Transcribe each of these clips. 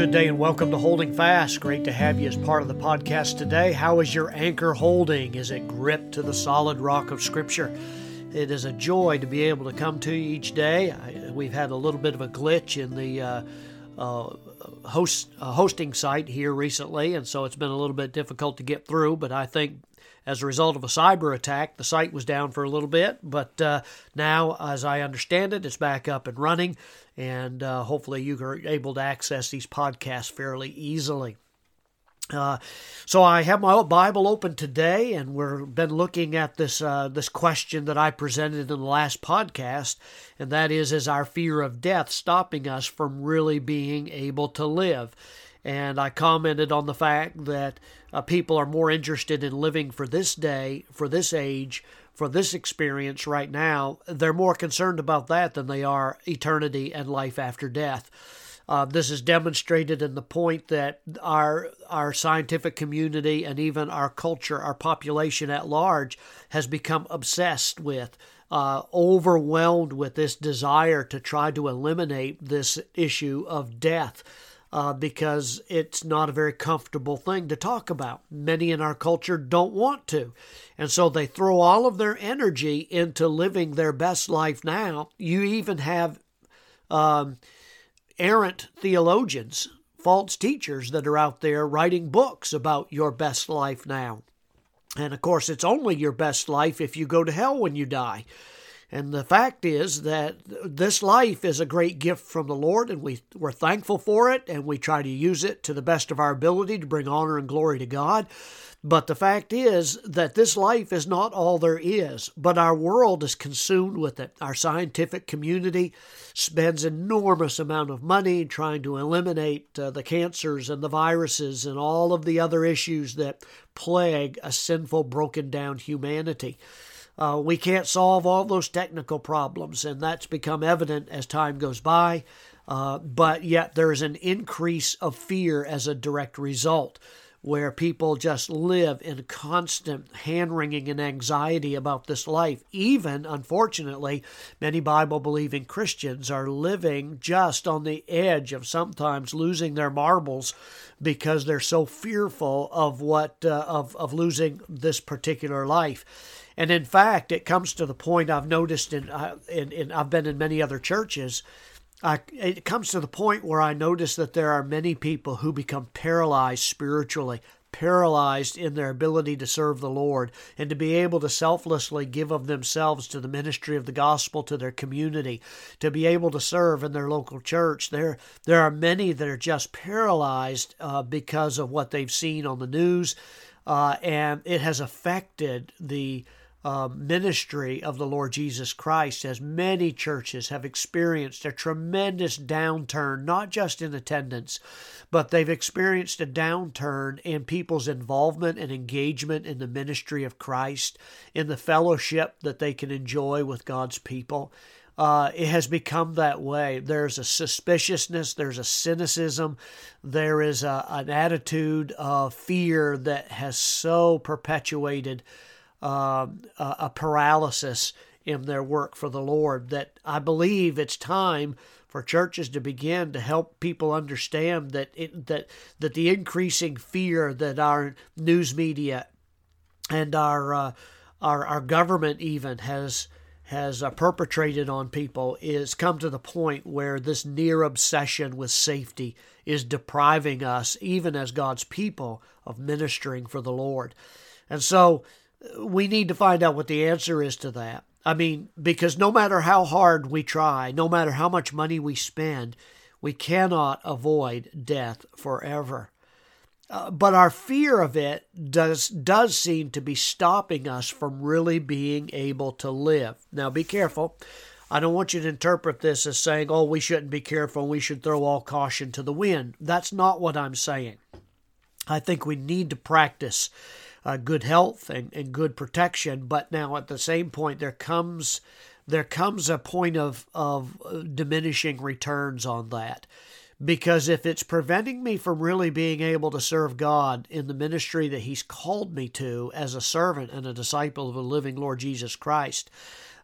good day and welcome to Holding Fast. Great to have you as part of the podcast today. How is your anchor holding? Is it gripped to the solid rock of Scripture? It is a joy to be able to come to you each day. I, we've had a little bit of a glitch in the uh, uh, host uh, hosting site here recently, and so it's been a little bit difficult to get through. But I think as a result of a cyber attack, the site was down for a little bit, but uh, now, as I understand it, it's back up and running, and uh, hopefully you are able to access these podcasts fairly easily. Uh, so I have my Bible open today, and we've been looking at this uh, this question that I presented in the last podcast, and that is: Is our fear of death stopping us from really being able to live? And I commented on the fact that uh, people are more interested in living for this day, for this age, for this experience right now. They're more concerned about that than they are eternity and life after death. Uh, this is demonstrated in the point that our our scientific community and even our culture, our population at large, has become obsessed with, uh, overwhelmed with this desire to try to eliminate this issue of death uh, because it's not a very comfortable thing to talk about. Many in our culture don't want to. And so they throw all of their energy into living their best life now. You even have um, errant theologians, false teachers that are out there writing books about your best life now. And of course, it's only your best life if you go to hell when you die. And the fact is that this life is a great gift from the Lord, and we, we're thankful for it, and we try to use it to the best of our ability to bring honor and glory to God. But the fact is that this life is not all there is, but our world is consumed with it. Our scientific community spends enormous amount of money trying to eliminate uh, the cancers and the viruses and all of the other issues that plague a sinful, broken down humanity. Uh, we can't solve all those technical problems, and that's become evident as time goes by. Uh, but yet, there's an increase of fear as a direct result, where people just live in constant hand wringing and anxiety about this life. Even, unfortunately, many Bible believing Christians are living just on the edge of sometimes losing their marbles because they're so fearful of what uh, of of losing this particular life. And in fact, it comes to the point I've noticed in, uh, in, in I've been in many other churches. I, it comes to the point where I notice that there are many people who become paralyzed spiritually, paralyzed in their ability to serve the Lord and to be able to selflessly give of themselves to the ministry of the gospel to their community, to be able to serve in their local church. There, there are many that are just paralyzed uh, because of what they've seen on the news, uh, and it has affected the uh, ministry of the Lord Jesus Christ, as many churches have experienced a tremendous downturn, not just in attendance, but they've experienced a downturn in people's involvement and engagement in the ministry of Christ, in the fellowship that they can enjoy with God's people. Uh, it has become that way. There's a suspiciousness, there's a cynicism, there is a, an attitude of fear that has so perpetuated uh, a paralysis in their work for the Lord. That I believe it's time for churches to begin to help people understand that it, that that the increasing fear that our news media and our uh, our our government even has has uh, perpetrated on people is come to the point where this near obsession with safety is depriving us even as God's people of ministering for the Lord. And so we need to find out what the answer is to that. I mean, because no matter how hard we try, no matter how much money we spend, we cannot avoid death forever. Uh, but our fear of it does does seem to be stopping us from really being able to live. Now, be careful. I don't want you to interpret this as saying, "Oh, we shouldn't be careful. And we should throw all caution to the wind." That's not what I'm saying. I think we need to practice uh, good health and, and good protection. But now at the same point, there comes there comes a point of of uh, diminishing returns on that. Because if it's preventing me from really being able to serve God in the ministry that He's called me to as a servant and a disciple of the living Lord Jesus Christ,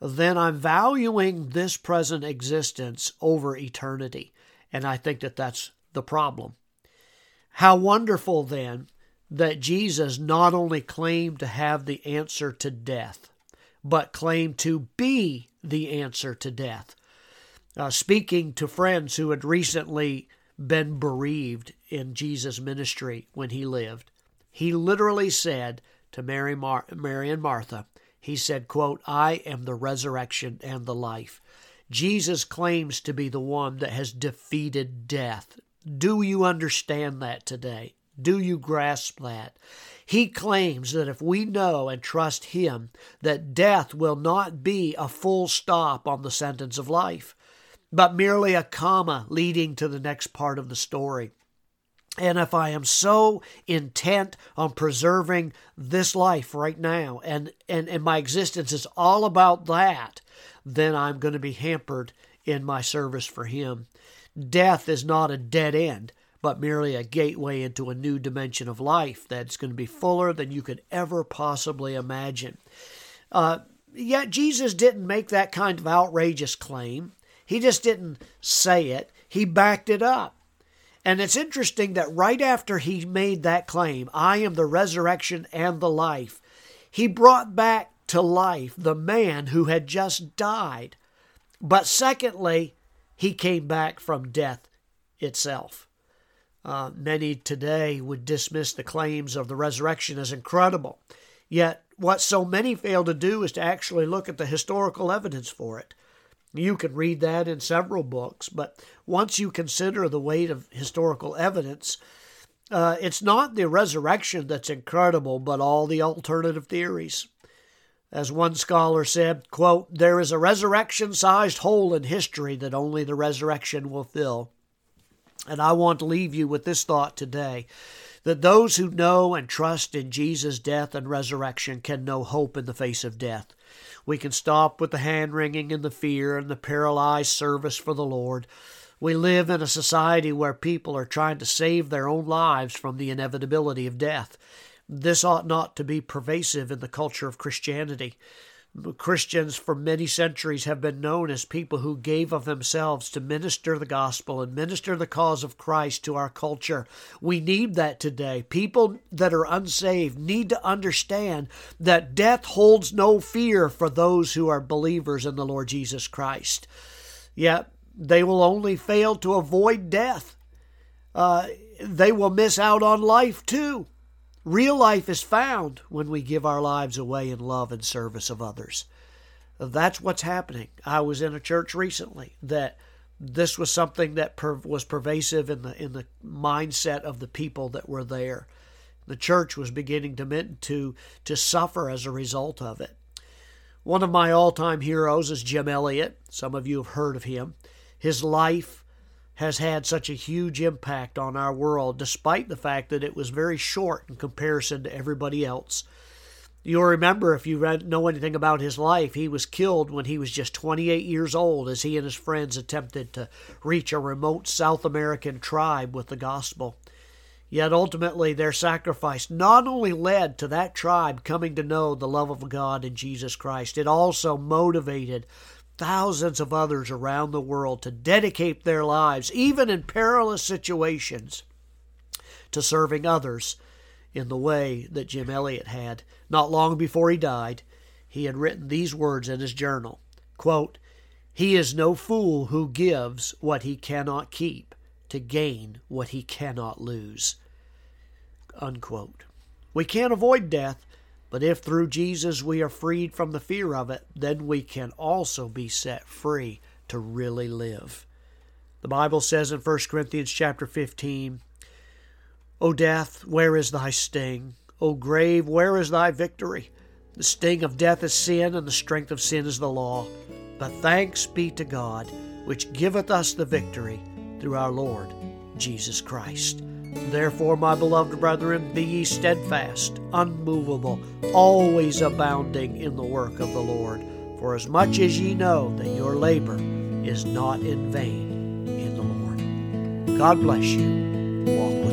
then I'm valuing this present existence over eternity. And I think that that's the problem. How wonderful then that Jesus not only claimed to have the answer to death, but claimed to be the answer to death. Uh, speaking to friends who had recently been bereaved in Jesus' ministry when he lived, he literally said to Mary, Mar- Mary and Martha, he said, quote, I am the resurrection and the life. Jesus claims to be the one that has defeated death. Do you understand that today? Do you grasp that? He claims that if we know and trust Him, that death will not be a full stop on the sentence of life, but merely a comma leading to the next part of the story. And if I am so intent on preserving this life right now, and, and, and my existence is all about that, then I'm going to be hampered in my service for Him. Death is not a dead end, but merely a gateway into a new dimension of life that's going to be fuller than you could ever possibly imagine. Uh, yet Jesus didn't make that kind of outrageous claim. He just didn't say it, he backed it up. And it's interesting that right after he made that claim, I am the resurrection and the life, he brought back to life the man who had just died. But secondly, he came back from death itself. Uh, many today would dismiss the claims of the resurrection as incredible. Yet, what so many fail to do is to actually look at the historical evidence for it. You can read that in several books, but once you consider the weight of historical evidence, uh, it's not the resurrection that's incredible, but all the alternative theories. As one scholar said, quote, there is a resurrection sized hole in history that only the resurrection will fill. And I want to leave you with this thought today that those who know and trust in Jesus' death and resurrection can know hope in the face of death. We can stop with the hand wringing and the fear and the paralyzed service for the Lord. We live in a society where people are trying to save their own lives from the inevitability of death. This ought not to be pervasive in the culture of Christianity. Christians for many centuries have been known as people who gave of themselves to minister the gospel and minister the cause of Christ to our culture. We need that today. People that are unsaved need to understand that death holds no fear for those who are believers in the Lord Jesus Christ. Yet they will only fail to avoid death. Uh, they will miss out on life too. Real life is found when we give our lives away in love and service of others. That's what's happening. I was in a church recently that this was something that per- was pervasive in the in the mindset of the people that were there. The church was beginning to to to suffer as a result of it. One of my all-time heroes is Jim Elliot. Some of you have heard of him. His life has had such a huge impact on our world, despite the fact that it was very short in comparison to everybody else. You'll remember, if you know anything about his life, he was killed when he was just 28 years old as he and his friends attempted to reach a remote South American tribe with the gospel. Yet ultimately, their sacrifice not only led to that tribe coming to know the love of God in Jesus Christ, it also motivated thousands of others around the world to dedicate their lives, even in perilous situations, to serving others in the way that Jim Elliot had. Not long before he died, he had written these words in his journal quote, He is no fool who gives what he cannot keep to gain what he cannot lose. Unquote. We can't avoid death, but if through Jesus we are freed from the fear of it, then we can also be set free to really live. The Bible says in 1 Corinthians chapter 15, O death, where is thy sting? O grave, where is thy victory? The sting of death is sin, and the strength of sin is the law. But thanks be to God, which giveth us the victory through our Lord Jesus Christ. Therefore, my beloved brethren, be ye steadfast, unmovable, always abounding in the work of the Lord. For as much as ye know that your labor is not in vain in the Lord. God bless you. Walk